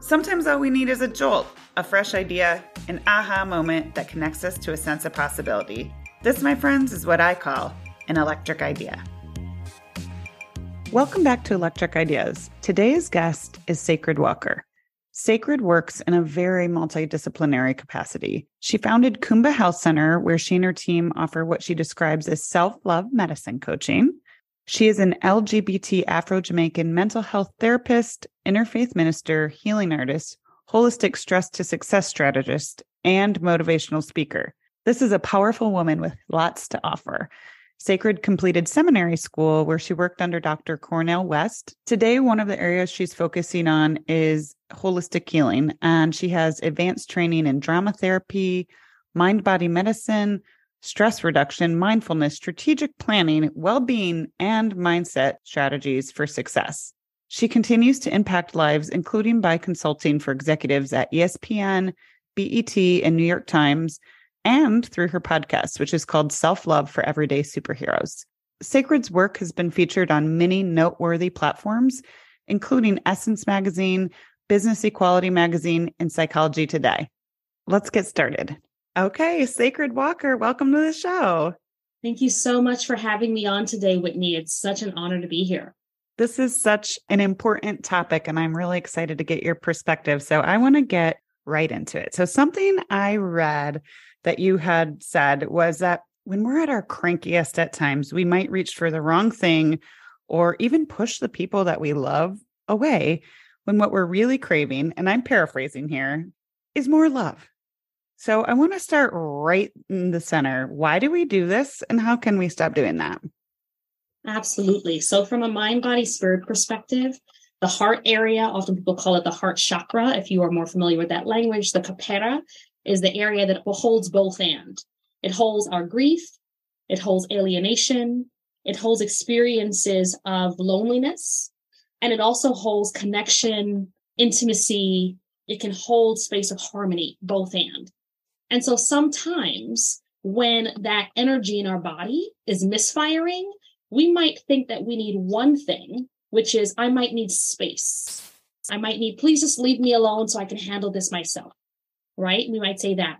Sometimes all we need is a jolt, a fresh idea, an aha moment that connects us to a sense of possibility. This, my friends, is what I call an electric idea. Welcome back to Electric Ideas. Today's guest is Sacred Walker. Sacred works in a very multidisciplinary capacity. She founded Kuumba Health Center, where she and her team offer what she describes as self love medicine coaching. She is an LGBT Afro Jamaican mental health therapist, interfaith minister, healing artist, holistic stress to success strategist, and motivational speaker. This is a powerful woman with lots to offer. Sacred completed seminary school where she worked under Dr. Cornel West. Today, one of the areas she's focusing on is holistic healing, and she has advanced training in drama therapy, mind body medicine, stress reduction, mindfulness, strategic planning, well being, and mindset strategies for success. She continues to impact lives, including by consulting for executives at ESPN, BET, and New York Times and through her podcast, which is called Self Love for Everyday Superheroes. Sacred's work has been featured on many noteworthy platforms, including Essence Magazine, Business Equality Magazine, and Psychology Today. Let's get started. Okay, Sacred Walker, welcome to the show. Thank you so much for having me on today, Whitney. It's such an honor to be here. This is such an important topic, and I'm really excited to get your perspective. So, I want to get right into it. So, something I read that you had said was that when we're at our crankiest at times, we might reach for the wrong thing or even push the people that we love away when what we're really craving, and I'm paraphrasing here, is more love. So I want to start right in the center. Why do we do this and how can we stop doing that? Absolutely. So, from a mind, body, spirit perspective, the heart area, often people call it the heart chakra. If you are more familiar with that language, the kapera is the area that holds both and. It holds our grief, it holds alienation, it holds experiences of loneliness, and it also holds connection, intimacy. It can hold space of harmony, both and. And so sometimes when that energy in our body is misfiring, we might think that we need one thing, which is I might need space. I might need, please just leave me alone so I can handle this myself right? We might say that.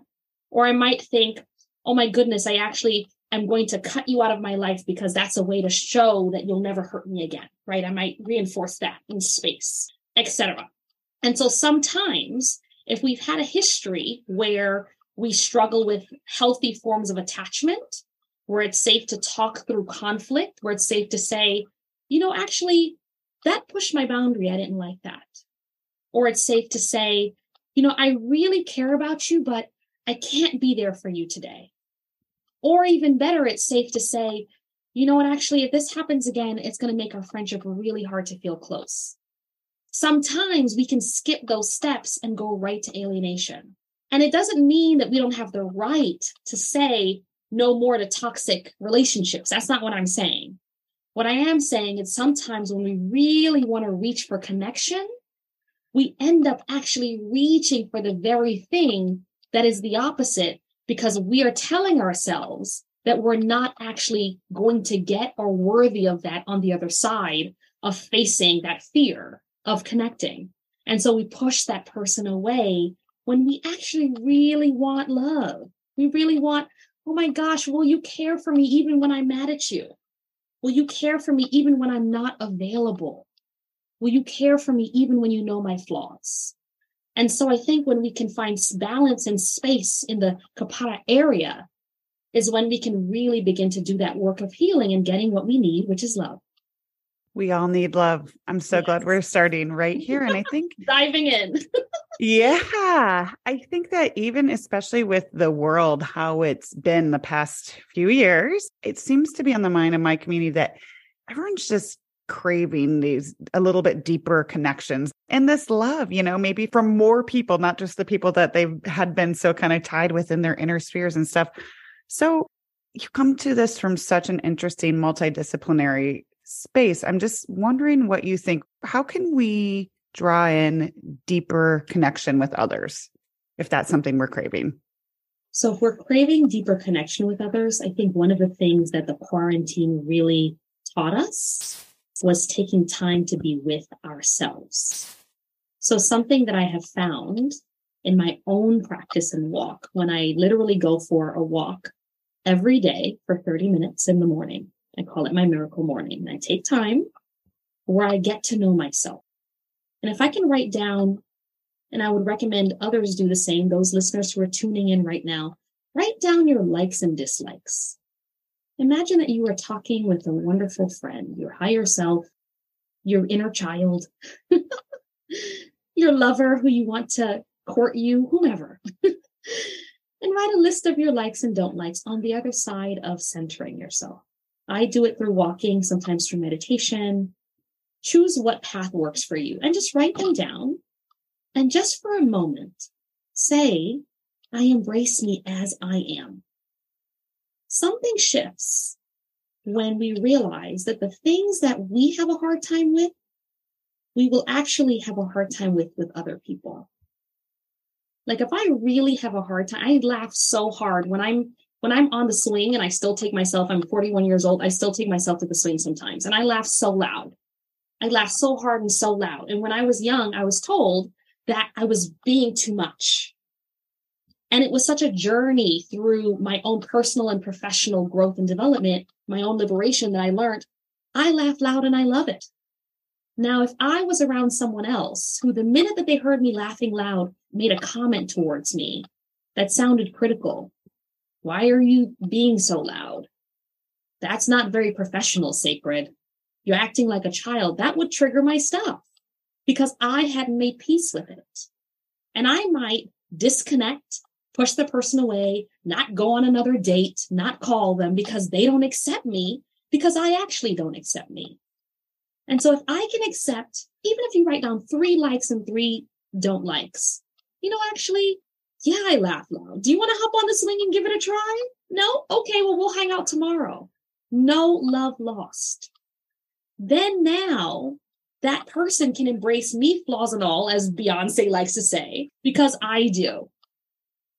Or I might think, oh my goodness, I actually am going to cut you out of my life because that's a way to show that you'll never hurt me again, right? I might reinforce that in space, etc. And so sometimes if we've had a history where we struggle with healthy forms of attachment, where it's safe to talk through conflict, where it's safe to say, you know, actually, that pushed my boundary. I didn't like that. Or it's safe to say, you know, I really care about you, but I can't be there for you today. Or even better, it's safe to say, you know what, actually, if this happens again, it's going to make our friendship really hard to feel close. Sometimes we can skip those steps and go right to alienation. And it doesn't mean that we don't have the right to say no more to toxic relationships. That's not what I'm saying. What I am saying is sometimes when we really want to reach for connection, we end up actually reaching for the very thing that is the opposite because we are telling ourselves that we're not actually going to get or worthy of that on the other side of facing that fear of connecting. And so we push that person away when we actually really want love. We really want, oh my gosh, will you care for me even when I'm mad at you? Will you care for me even when I'm not available? Will you care for me even when you know my flaws? And so I think when we can find balance and space in the kapara area is when we can really begin to do that work of healing and getting what we need, which is love. We all need love. I'm so yes. glad we're starting right here. And I think diving in. yeah. I think that even especially with the world, how it's been the past few years, it seems to be on the mind of my community that everyone's just craving these a little bit deeper connections and this love, you know, maybe from more people, not just the people that they had been so kind of tied within their inner spheres and stuff. So you come to this from such an interesting multidisciplinary space. I'm just wondering what you think. How can we draw in deeper connection with others if that's something we're craving? So, if we're craving deeper connection with others, I think one of the things that the quarantine really taught us was taking time to be with ourselves. So, something that I have found in my own practice and walk when I literally go for a walk every day for 30 minutes in the morning. I call it my miracle morning. I take time where I get to know myself. And if I can write down, and I would recommend others do the same, those listeners who are tuning in right now, write down your likes and dislikes. Imagine that you are talking with a wonderful friend, your higher self, your inner child, your lover who you want to court you, whomever. and write a list of your likes and don't likes on the other side of centering yourself. I do it through walking, sometimes through meditation. Choose what path works for you and just write them down. And just for a moment, say, I embrace me as I am. Something shifts when we realize that the things that we have a hard time with, we will actually have a hard time with with other people. Like if I really have a hard time, I laugh so hard when I'm when I'm on the swing and I still take myself, I'm 41 years old, I still take myself to the swing sometimes. And I laugh so loud. I laugh so hard and so loud. And when I was young, I was told that I was being too much. And it was such a journey through my own personal and professional growth and development, my own liberation that I learned I laugh loud and I love it. Now, if I was around someone else who, the minute that they heard me laughing loud, made a comment towards me that sounded critical, why are you being so loud? That's not very professional, sacred. You're acting like a child. That would trigger my stuff because I hadn't made peace with it. And I might disconnect, push the person away, not go on another date, not call them because they don't accept me because I actually don't accept me. And so if I can accept, even if you write down three likes and three don't likes, you know, actually, yeah, I laugh loud. Do you want to hop on the swing and give it a try? No? Okay, well, we'll hang out tomorrow. No love lost. Then now that person can embrace me, flaws and all, as Beyonce likes to say, because I do.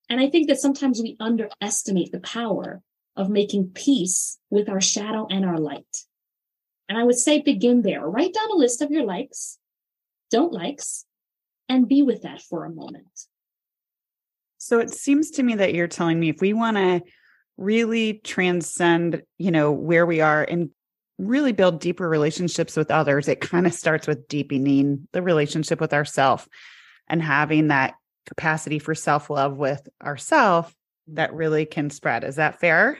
And I think that sometimes we underestimate the power of making peace with our shadow and our light. And I would say begin there. Write down a list of your likes, don't likes, and be with that for a moment. So it seems to me that you're telling me if we want to really transcend, you know, where we are and really build deeper relationships with others, it kind of starts with deepening the relationship with ourself and having that capacity for self-love with ourself that really can spread. Is that fair?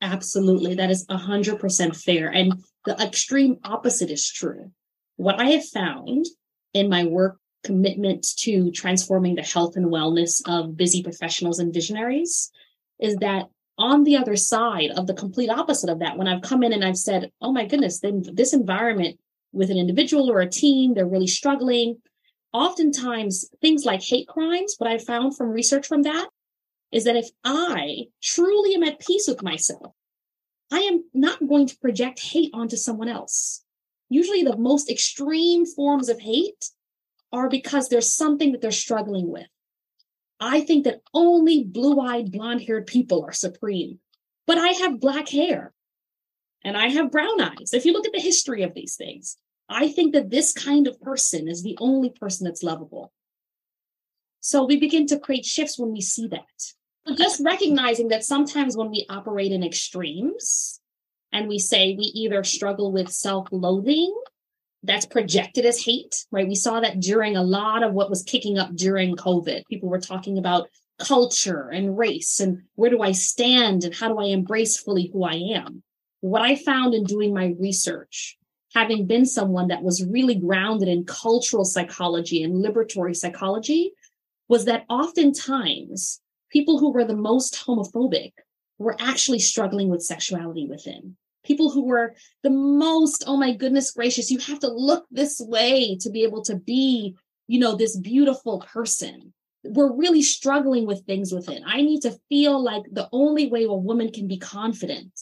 Absolutely. That is 100% fair. And the extreme opposite is true. What I have found in my work commitment to transforming the health and wellness of busy professionals and visionaries is that on the other side of the complete opposite of that, when I've come in and I've said, oh my goodness, then this environment with an individual or a team, they're really struggling. Oftentimes, things like hate crimes, what I found from research from that is that if I truly am at peace with myself, I am not going to project hate onto someone else. Usually, the most extreme forms of hate are because there's something that they're struggling with. I think that only blue eyed, blonde haired people are supreme, but I have black hair and I have brown eyes. If you look at the history of these things, I think that this kind of person is the only person that's lovable. So we begin to create shifts when we see that. Just recognizing that sometimes when we operate in extremes and we say we either struggle with self loathing that's projected as hate, right? We saw that during a lot of what was kicking up during COVID. People were talking about culture and race and where do I stand and how do I embrace fully who I am. What I found in doing my research, having been someone that was really grounded in cultural psychology and liberatory psychology, was that oftentimes people who were the most homophobic were actually struggling with sexuality within. People who were the most, oh my goodness gracious, you have to look this way to be able to be, you know, this beautiful person. We're really struggling with things within. I need to feel like the only way a woman can be confident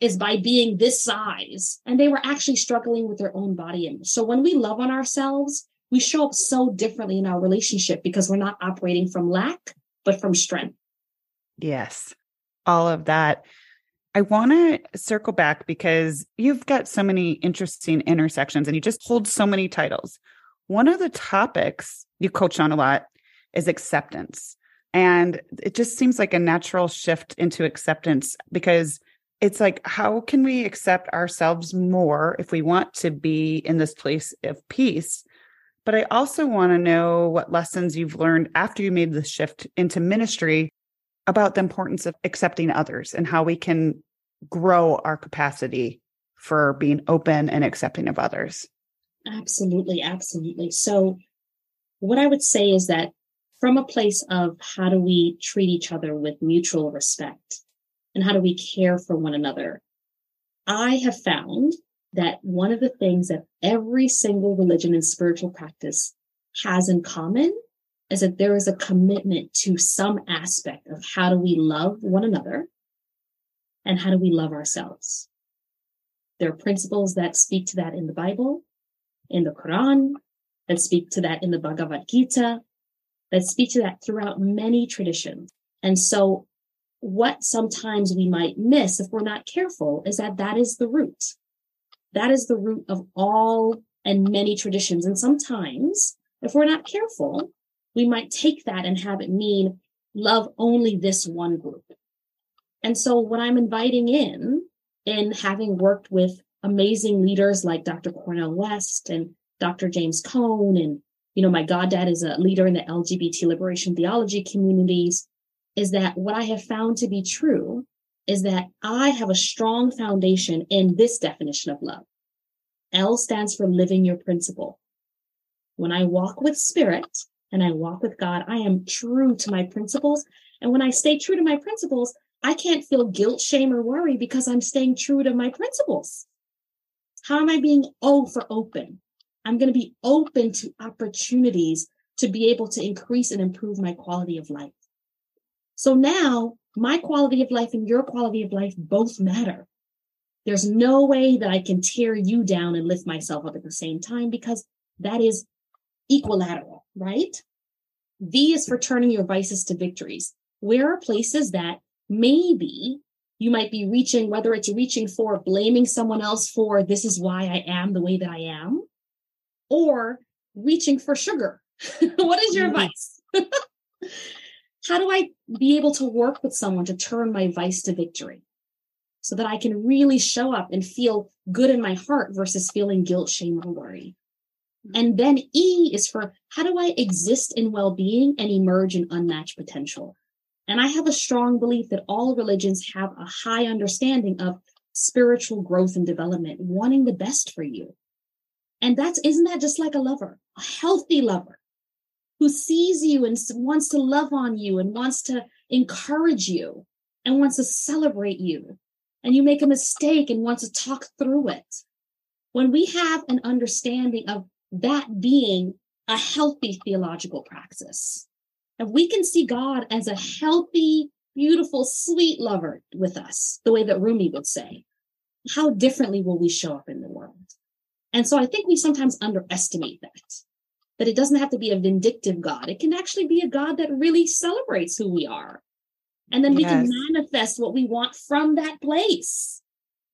is by being this size. And they were actually struggling with their own body image. So when we love on ourselves, we show up so differently in our relationship because we're not operating from lack, but from strength. Yes, all of that. I want to circle back because you've got so many interesting intersections and you just hold so many titles. One of the topics you coach on a lot is acceptance. And it just seems like a natural shift into acceptance because it's like, how can we accept ourselves more if we want to be in this place of peace? But I also want to know what lessons you've learned after you made the shift into ministry about the importance of accepting others and how we can grow our capacity for being open and accepting of others. Absolutely. Absolutely. So, what I would say is that from a place of how do we treat each other with mutual respect, and how do we care for one another? I have found that one of the things that every single religion and spiritual practice has in common is that there is a commitment to some aspect of how do we love one another and how do we love ourselves. There are principles that speak to that in the Bible, in the Quran, that speak to that in the Bhagavad Gita, that speak to that throughout many traditions. And so what sometimes we might miss if we're not careful is that that is the root. That is the root of all and many traditions. And sometimes, if we're not careful, we might take that and have it mean love only this one group. And so, what I'm inviting in, in having worked with amazing leaders like Dr. Cornel West and Dr. James Cone, and you know, my goddad is a leader in the LGBT liberation theology communities is that what I have found to be true is that I have a strong foundation in this definition of love. L stands for living your principle. When I walk with spirit and I walk with God, I am true to my principles. And when I stay true to my principles, I can't feel guilt, shame, or worry because I'm staying true to my principles. How am I being O for open? I'm going to be open to opportunities to be able to increase and improve my quality of life. So now my quality of life and your quality of life both matter. There's no way that I can tear you down and lift myself up at the same time because that is equilateral, right? V is for turning your vices to victories. Where are places that maybe you might be reaching, whether it's reaching for blaming someone else for this is why I am the way that I am, or reaching for sugar. what is your mm-hmm. vice? how do I be able to work with someone to turn my vice to victory so that I can really show up and feel good in my heart versus feeling guilt, shame, or worry? And then E is for how do I exist in well being and emerge in unmatched potential? And I have a strong belief that all religions have a high understanding of spiritual growth and development, wanting the best for you. And that's, isn't that just like a lover, a healthy lover? who sees you and wants to love on you and wants to encourage you and wants to celebrate you. And you make a mistake and wants to talk through it. When we have an understanding of that being a healthy theological praxis, if we can see God as a healthy, beautiful, sweet lover with us, the way that Rumi would say, how differently will we show up in the world? And so I think we sometimes underestimate that that it doesn't have to be a vindictive God. It can actually be a God that really celebrates who we are. And then we yes. can manifest what we want from that place.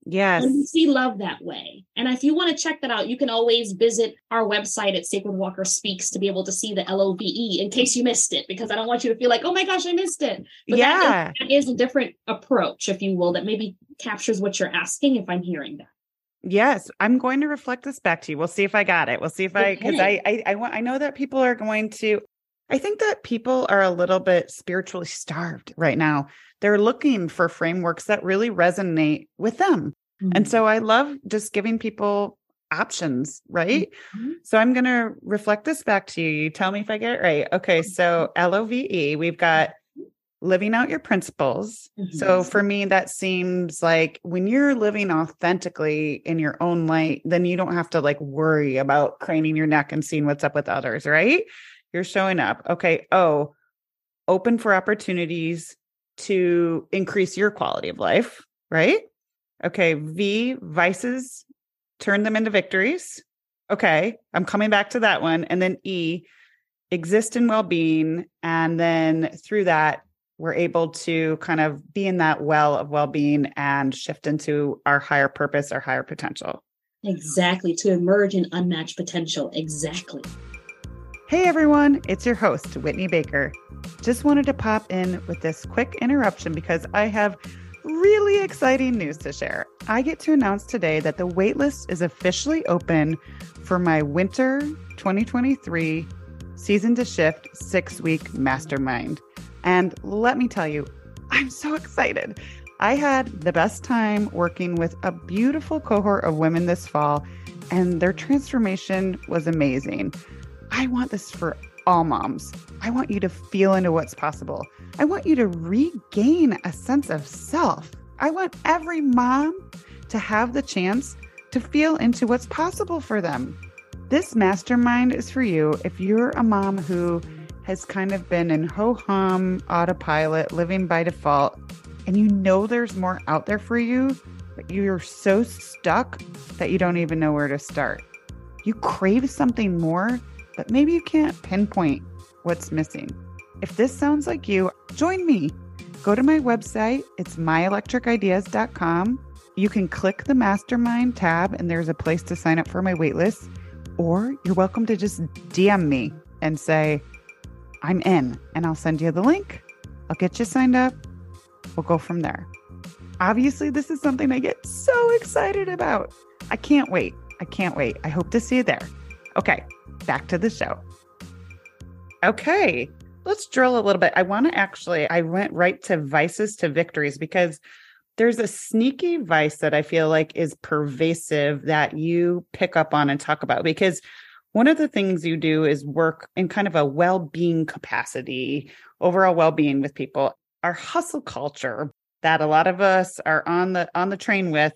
Yes. And we see love that way. And if you want to check that out, you can always visit our website at Sacred Walker Speaks to be able to see the L O V E in case you missed it, because I don't want you to feel like, oh my gosh, I missed it. But yeah. that is, that is a different approach, if you will, that maybe captures what you're asking if I'm hearing that. Yes, I'm going to reflect this back to you. We'll see if I got it. We'll see if I because I I I, want, I know that people are going to. I think that people are a little bit spiritually starved right now. They're looking for frameworks that really resonate with them. Mm-hmm. And so I love just giving people options, right? Mm-hmm. So I'm going to reflect this back to you. You tell me if I get it right. Okay, so L O V E, we've got living out your principles. Mm-hmm. So for me, that seems like when you're living authentically in your own light, then you don't have to like worry about craning your neck and seeing what's up with others, right? You're showing up. Okay. Oh, open for opportunities to increase your quality of life, right? Okay. V, vices, turn them into victories. Okay. I'm coming back to that one. And then E, exist in well being. And then through that, we're able to kind of be in that well of well being and shift into our higher purpose, our higher potential. Exactly. To emerge in unmatched potential. Exactly. Hey everyone, it's your host, Whitney Baker. Just wanted to pop in with this quick interruption because I have really exciting news to share. I get to announce today that the waitlist is officially open for my winter 2023 season to shift six week mastermind. And let me tell you, I'm so excited. I had the best time working with a beautiful cohort of women this fall, and their transformation was amazing. I want this for all moms. I want you to feel into what's possible. I want you to regain a sense of self. I want every mom to have the chance to feel into what's possible for them. This mastermind is for you if you're a mom who has kind of been in ho hum autopilot, living by default, and you know there's more out there for you, but you're so stuck that you don't even know where to start. You crave something more but maybe you can't pinpoint what's missing. If this sounds like you, join me. Go to my website, it's myelectricideas.com. You can click the mastermind tab, and there's a place to sign up for my waitlist. Or you're welcome to just DM me and say, I'm in, and I'll send you the link. I'll get you signed up. We'll go from there. Obviously, this is something I get so excited about. I can't wait. I can't wait. I hope to see you there. Okay, back to the show. Okay, let's drill a little bit. I want to actually, I went right to vices to victories because there's a sneaky vice that I feel like is pervasive that you pick up on and talk about because one of the things you do is work in kind of a well-being capacity, overall well-being with people. Our hustle culture that a lot of us are on the on the train with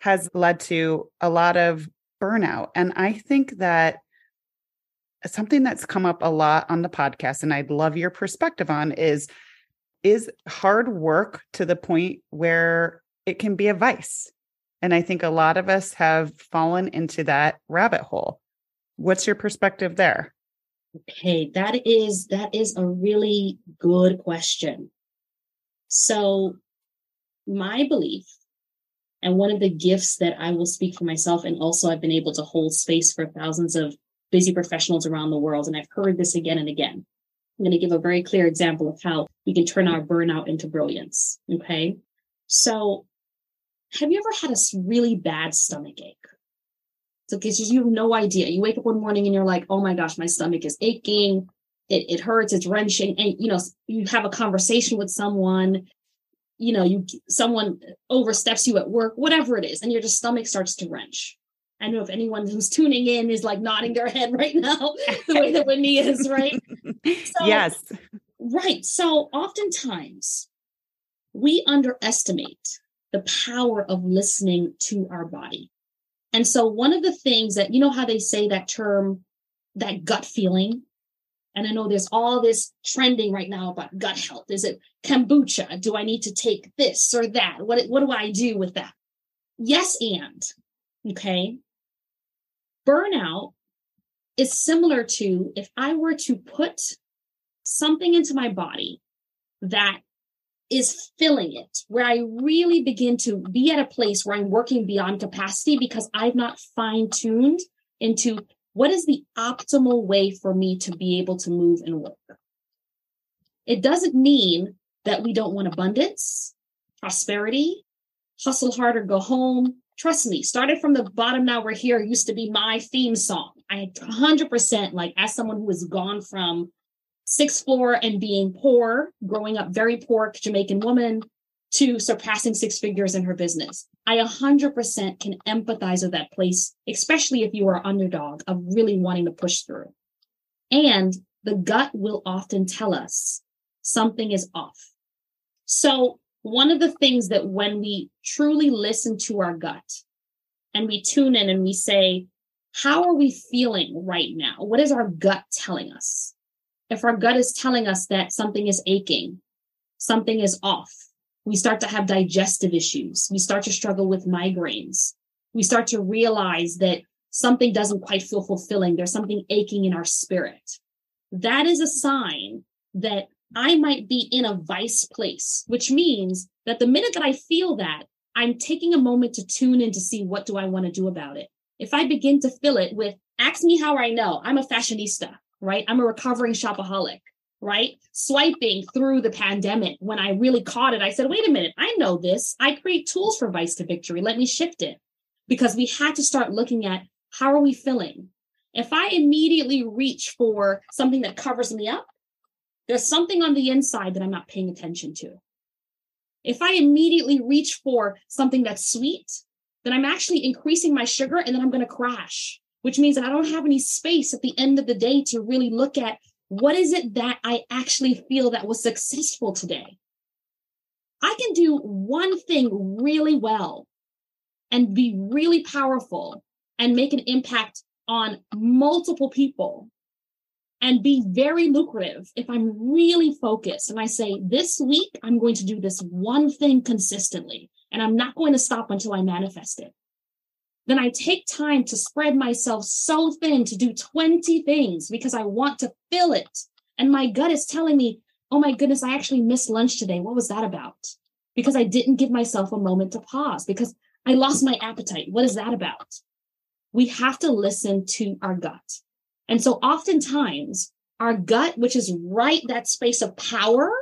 has led to a lot of burnout. And I think that something that's come up a lot on the podcast and I'd love your perspective on is is hard work to the point where it can be a vice. And I think a lot of us have fallen into that rabbit hole. What's your perspective there? Okay, that is that is a really good question. So my belief and one of the gifts that I will speak for myself and also I've been able to hold space for thousands of busy professionals around the world. And I've heard this again and again. I'm going to give a very clear example of how we can turn our burnout into brilliance. Okay. So have you ever had a really bad stomach ache? So because you have no idea. You wake up one morning and you're like, oh my gosh, my stomach is aching. It, it hurts. It's wrenching. And, you know, you have a conversation with someone, you know, you, someone oversteps you at work, whatever it is, and your just stomach starts to wrench. I know if anyone who's tuning in is like nodding their head right now, the way that Whitney is, right? So, yes. Right. So oftentimes we underestimate the power of listening to our body. And so one of the things that, you know, how they say that term, that gut feeling? And I know there's all this trending right now about gut health. Is it kombucha? Do I need to take this or that? What, what do I do with that? Yes, and okay burnout is similar to if I were to put something into my body that is filling it, where I really begin to be at a place where I'm working beyond capacity because I've not fine tuned into what is the optimal way for me to be able to move and work. It doesn't mean that we don't want abundance, prosperity, hustle hard or go home, trust me, started from the bottom, now we're here used to be my theme song. I 100% like as someone who has gone from sixth floor and being poor, growing up very poor Jamaican woman to surpassing six figures in her business. I 100% can empathize with that place, especially if you are underdog of really wanting to push through. And the gut will often tell us something is off. So, one of the things that when we truly listen to our gut and we tune in and we say, How are we feeling right now? What is our gut telling us? If our gut is telling us that something is aching, something is off, we start to have digestive issues, we start to struggle with migraines, we start to realize that something doesn't quite feel fulfilling, there's something aching in our spirit. That is a sign that I might be in a vice place, which means that the minute that I feel that, I'm taking a moment to tune in to see what do I want to do about it. If I begin to fill it with, ask me how I know, I'm a fashionista, right? I'm a recovering shopaholic, right? Swiping through the pandemic, when I really caught it, I said, wait a minute, I know this. I create tools for Vice to Victory. Let me shift it. Because we had to start looking at how are we feeling? If I immediately reach for something that covers me up, there's something on the inside that I'm not paying attention to. If I immediately reach for something that's sweet, then I'm actually increasing my sugar and then I'm going to crash, which means that I don't have any space at the end of the day to really look at what is it that I actually feel that was successful today. I can do one thing really well and be really powerful and make an impact on multiple people and be very lucrative if I'm really focused and I say, this week, I'm going to do this one thing consistently and I'm not going to stop until I manifest it. Then I take time to spread myself so thin to do 20 things because I want to fill it. And my gut is telling me, oh my goodness, I actually missed lunch today. What was that about? Because I didn't give myself a moment to pause because I lost my appetite. What is that about? We have to listen to our gut. And so oftentimes our gut, which is right that space of power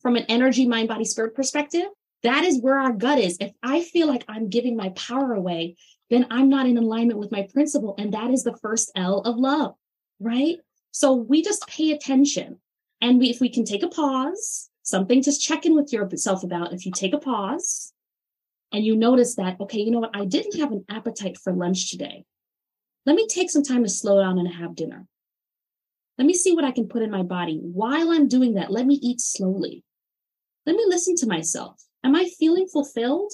from an energy, mind, body, spirit perspective, that is where our gut is. If I feel like I'm giving my power away, then I'm not in alignment with my principle. And that is the first L of love, right? So we just pay attention. And we, if we can take a pause, something to check in with yourself about, if you take a pause and you notice that, okay, you know what? I didn't have an appetite for lunch today. Let me take some time to slow down and have dinner. Let me see what I can put in my body. While I'm doing that, let me eat slowly. Let me listen to myself. Am I feeling fulfilled?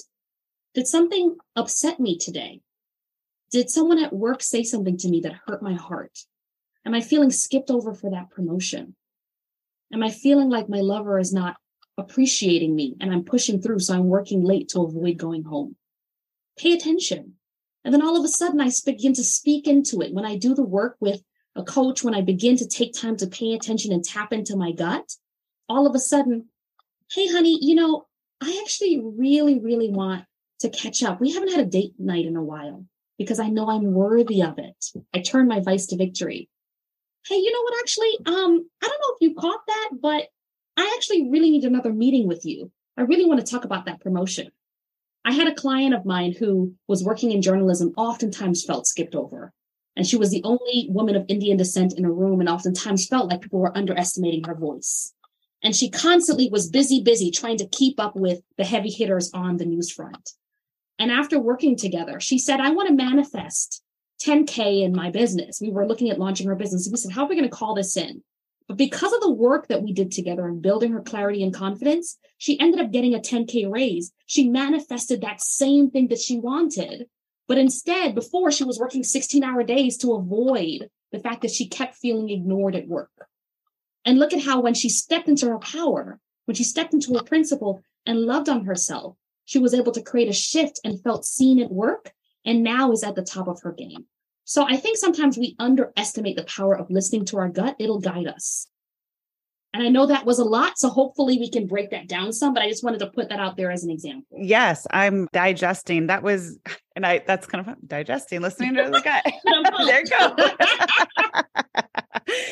Did something upset me today? Did someone at work say something to me that hurt my heart? Am I feeling skipped over for that promotion? Am I feeling like my lover is not appreciating me and I'm pushing through, so I'm working late to avoid going home? Pay attention. And then all of a sudden, I begin to speak into it. When I do the work with a coach, when I begin to take time to pay attention and tap into my gut, all of a sudden, hey, honey, you know, I actually really, really want to catch up. We haven't had a date night in a while because I know I'm worthy of it. I turn my vice to victory. Hey, you know what? Actually, um, I don't know if you caught that, but I actually really need another meeting with you. I really want to talk about that promotion. I had a client of mine who was working in journalism, oftentimes felt skipped over. And she was the only woman of Indian descent in a room and oftentimes felt like people were underestimating her voice. And she constantly was busy, busy trying to keep up with the heavy hitters on the news front. And after working together, she said, I want to manifest 10K in my business. We were looking at launching her business. And we said, How are we going to call this in? But because of the work that we did together and building her clarity and confidence, she ended up getting a 10K raise. She manifested that same thing that she wanted. But instead, before she was working 16 hour days to avoid the fact that she kept feeling ignored at work. And look at how when she stepped into her power, when she stepped into her principle and loved on herself, she was able to create a shift and felt seen at work and now is at the top of her game. So I think sometimes we underestimate the power of listening to our gut. It'll guide us. And I know that was a lot. So hopefully we can break that down some, but I just wanted to put that out there as an example. Yes, I'm digesting. That was, and I, that's kind of fun. Digesting, listening to the gut. there you go.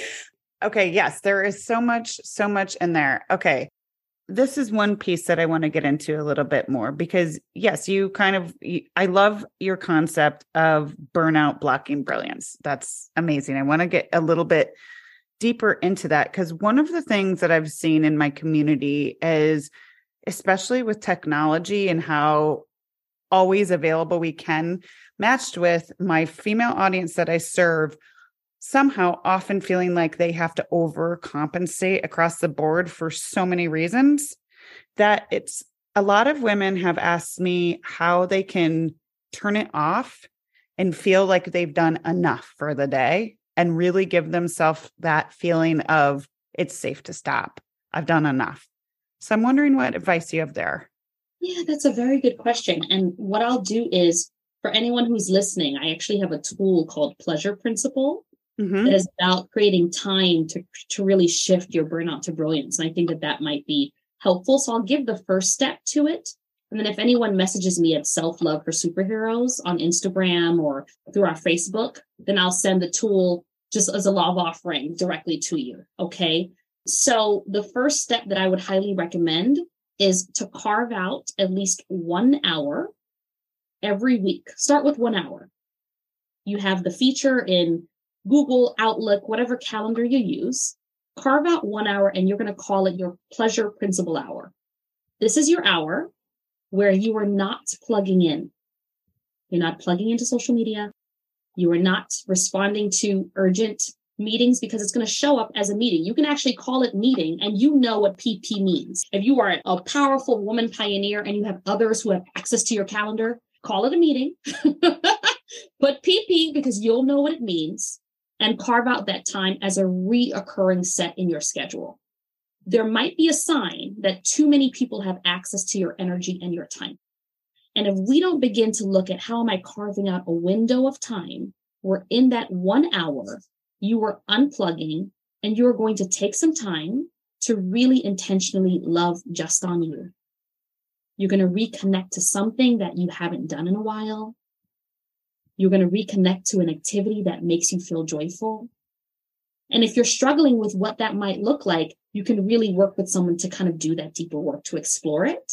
okay. Yes, there is so much, so much in there. Okay this is one piece that I want to get into a little bit more because yes, you kind of I love your concept of burnout blocking brilliance. That's amazing. I want to get a little bit deeper into that cuz one of the things that I've seen in my community is especially with technology and how always available we can matched with my female audience that I serve somehow often feeling like they have to overcompensate across the board for so many reasons that it's a lot of women have asked me how they can turn it off and feel like they've done enough for the day and really give themselves that feeling of it's safe to stop. I've done enough. So I'm wondering what advice you have there. Yeah, that's a very good question. And what I'll do is for anyone who's listening, I actually have a tool called Pleasure Principle mm-hmm. that is about creating time to, to really shift your burnout to brilliance. And I think that that might be helpful. So I'll give the first step to it. And then if anyone messages me at self love for superheroes on Instagram or through our Facebook, then I'll send the tool just as a love offering directly to you. Okay. So the first step that I would highly recommend is to carve out at least one hour every week. Start with one hour. You have the feature in Google, Outlook, whatever calendar you use. Carve out one hour and you're going to call it your pleasure principle hour. This is your hour where you are not plugging in. You're not plugging into social media. You are not responding to urgent meetings because it's going to show up as a meeting. You can actually call it meeting and you know what PP means. If you are a powerful woman pioneer and you have others who have access to your calendar, call it a meeting. Put PP because you'll know what it means and carve out that time as a reoccurring set in your schedule. There might be a sign that too many people have access to your energy and your time. And if we don't begin to look at how am I carving out a window of time where in that one hour you are unplugging and you're going to take some time to really intentionally love just on you. You're going to reconnect to something that you haven't done in a while. You're going to reconnect to an activity that makes you feel joyful. And if you're struggling with what that might look like, you can really work with someone to kind of do that deeper work to explore it.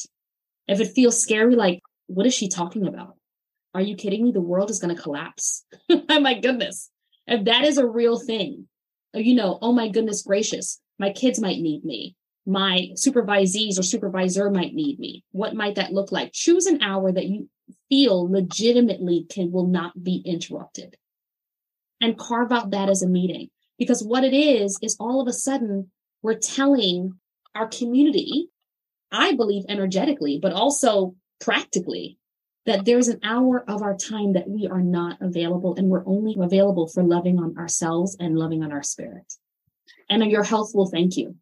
If it feels scary, like, what is she talking about? Are you kidding me? The world is going to collapse. Oh my goodness. If that is a real thing, uh, you know, oh my goodness gracious, my kids might need me. My supervisees or supervisor might need me. What might that look like? Choose an hour that you feel legitimately can will not be interrupted. And carve out that as a meeting. Because what it is, is all of a sudden we're telling our community, I believe energetically, but also practically, that there's an hour of our time that we are not available and we're only available for loving on ourselves and loving on our spirit. And your health will thank you.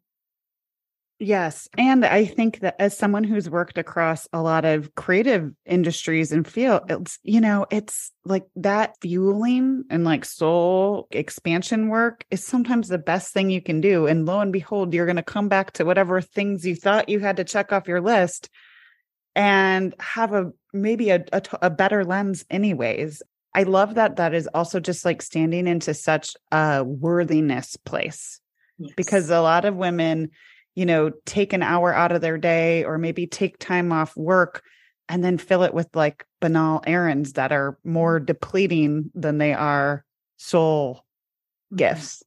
Yes. And I think that as someone who's worked across a lot of creative industries and fields, you know, it's like that fueling and like soul expansion work is sometimes the best thing you can do. And lo and behold, you're going to come back to whatever things you thought you had to check off your list and have a maybe a, a, a better lens anyways i love that that is also just like standing into such a worthiness place yes. because a lot of women you know take an hour out of their day or maybe take time off work and then fill it with like banal errands that are more mm-hmm. depleting than they are soul mm-hmm. gifts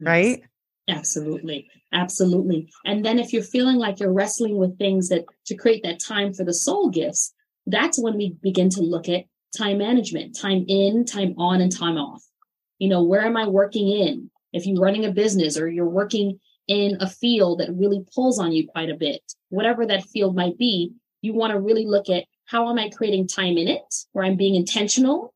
yes. right Absolutely. Absolutely. And then if you're feeling like you're wrestling with things that to create that time for the soul gifts, that's when we begin to look at time management, time in, time on, and time off. You know, where am I working in? If you're running a business or you're working in a field that really pulls on you quite a bit, whatever that field might be, you want to really look at how am I creating time in it where I'm being intentional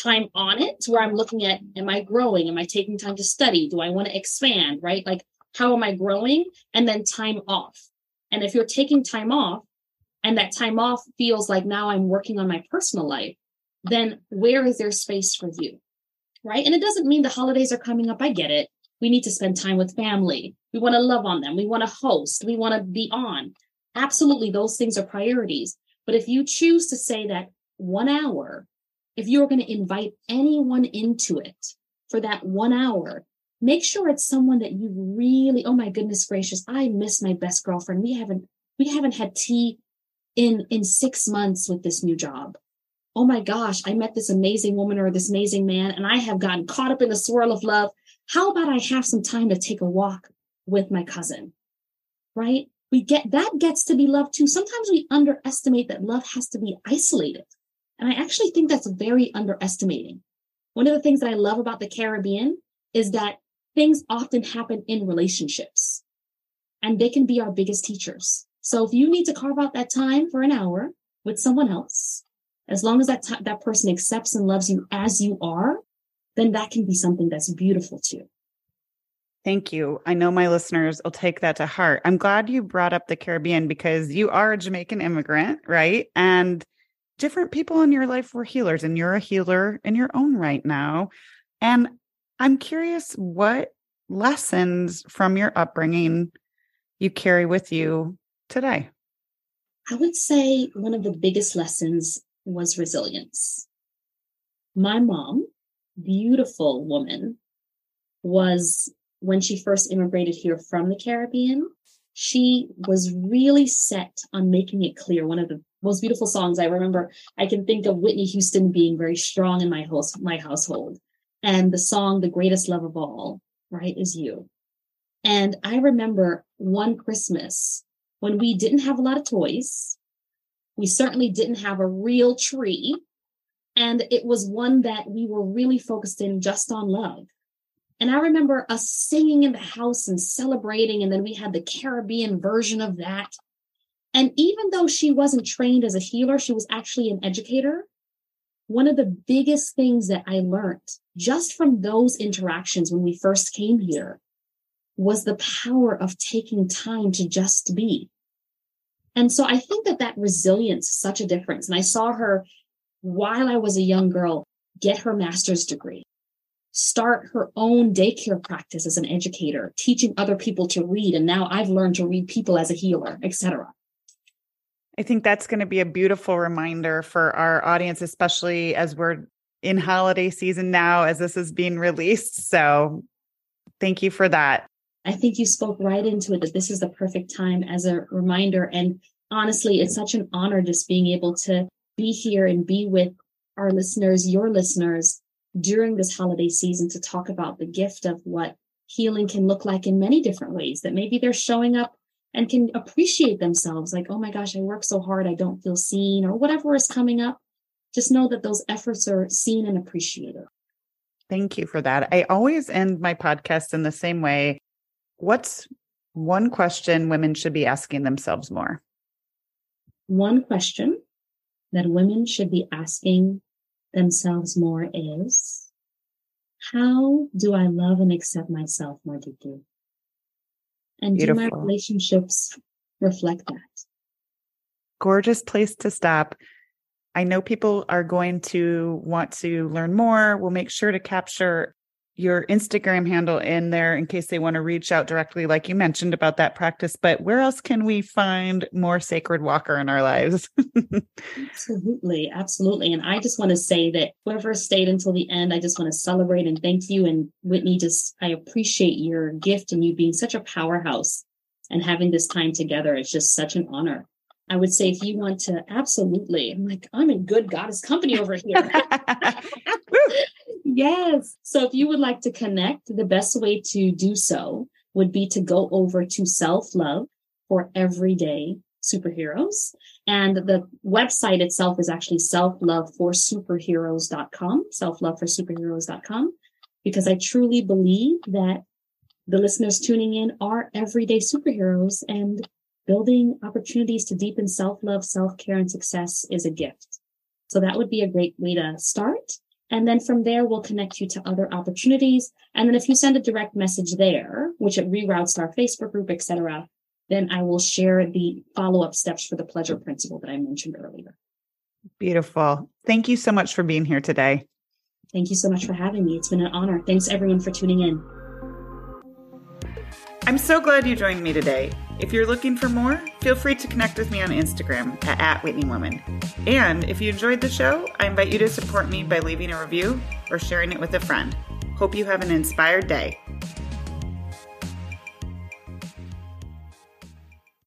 time on it where I'm looking at, am I growing? Am I taking time to study? Do I want to expand? Right? Like, how am I growing? And then time off. And if you're taking time off and that time off feels like now I'm working on my personal life, then where is there space for you? Right. And it doesn't mean the holidays are coming up. I get it. We need to spend time with family. We want to love on them. We want to host. We want to be on. Absolutely. Those things are priorities. But if you choose to say that one hour if you're going to invite anyone into it for that one hour, make sure it's someone that you really, oh my goodness gracious, I miss my best girlfriend. We haven't, we haven't had tea in, in six months with this new job. Oh my gosh, I met this amazing woman or this amazing man and I have gotten caught up in the swirl of love. How about I have some time to take a walk with my cousin? Right? We get that gets to be love too. Sometimes we underestimate that love has to be isolated. And I actually think that's very underestimating. One of the things that I love about the Caribbean is that things often happen in relationships and they can be our biggest teachers. So if you need to carve out that time for an hour with someone else, as long as that t- that person accepts and loves you as you are, then that can be something that's beautiful too. Thank you. I know my listeners will take that to heart. I'm glad you brought up the Caribbean because you are a Jamaican immigrant, right? And different people in your life were healers, and you're a healer in your own right now. And I'm curious what lessons from your upbringing you carry with you today. I would say one of the biggest lessons was resilience. My mom, beautiful woman, was when she first immigrated here from the Caribbean, she was really set on making it clear. One of the most beautiful songs I remember, I can think of Whitney Houston being very strong in my house, my household. And the song, The Greatest Love of All, right, is you. And I remember one Christmas when we didn't have a lot of toys. We certainly didn't have a real tree. And it was one that we were really focused in just on love. And I remember us singing in the house and celebrating. And then we had the Caribbean version of that. And even though she wasn't trained as a healer, she was actually an educator. One of the biggest things that I learned just from those interactions when we first came here was the power of taking time to just be. And so I think that that resilience such a difference. And I saw her while I was a young girl get her master's degree start her own daycare practice as an educator, teaching other people to read. And now I've learned to read people as a healer, etc. I think that's going to be a beautiful reminder for our audience, especially as we're in holiday season now, as this is being released. So thank you for that. I think you spoke right into it that this is the perfect time as a reminder. And honestly, it's such an honor just being able to be here and be with our listeners, your listeners, during this holiday season to talk about the gift of what healing can look like in many different ways that maybe they're showing up and can appreciate themselves like oh my gosh i work so hard i don't feel seen or whatever is coming up. Just know that those efforts are seen and appreciated. Thank you for that. I always end my podcast in the same way. What's one question women should be asking themselves more? One question that women should be asking themselves more is how do I love and accept myself more deeply? And Beautiful. do my relationships reflect that? Gorgeous place to stop. I know people are going to want to learn more. We'll make sure to capture your Instagram handle in there in case they want to reach out directly, like you mentioned about that practice. But where else can we find more sacred walker in our lives? absolutely. Absolutely. And I just want to say that whoever stayed until the end, I just want to celebrate and thank you. And Whitney, just I appreciate your gift and you being such a powerhouse and having this time together. It's just such an honor. I would say if you want to absolutely, I'm like, I'm in good goddess company over here. yes. So if you would like to connect, the best way to do so would be to go over to self love for everyday superheroes. And the website itself is actually selfloveforsuperheroes.com, selfloveforsuperheroes.com, because I truly believe that the listeners tuning in are everyday superheroes and building opportunities to deepen self love, self care, and success is a gift. So that would be a great way to start. And then from there, we'll connect you to other opportunities. And then if you send a direct message there, which it reroutes to our Facebook group, etc., then I will share the follow up steps for the pleasure principle that I mentioned earlier. Beautiful. Thank you so much for being here today. Thank you so much for having me. It's been an honor. Thanks everyone for tuning in. I'm so glad you joined me today. If you're looking for more, feel free to connect with me on Instagram at, at WhitneyWoman. And if you enjoyed the show, I invite you to support me by leaving a review or sharing it with a friend. Hope you have an inspired day.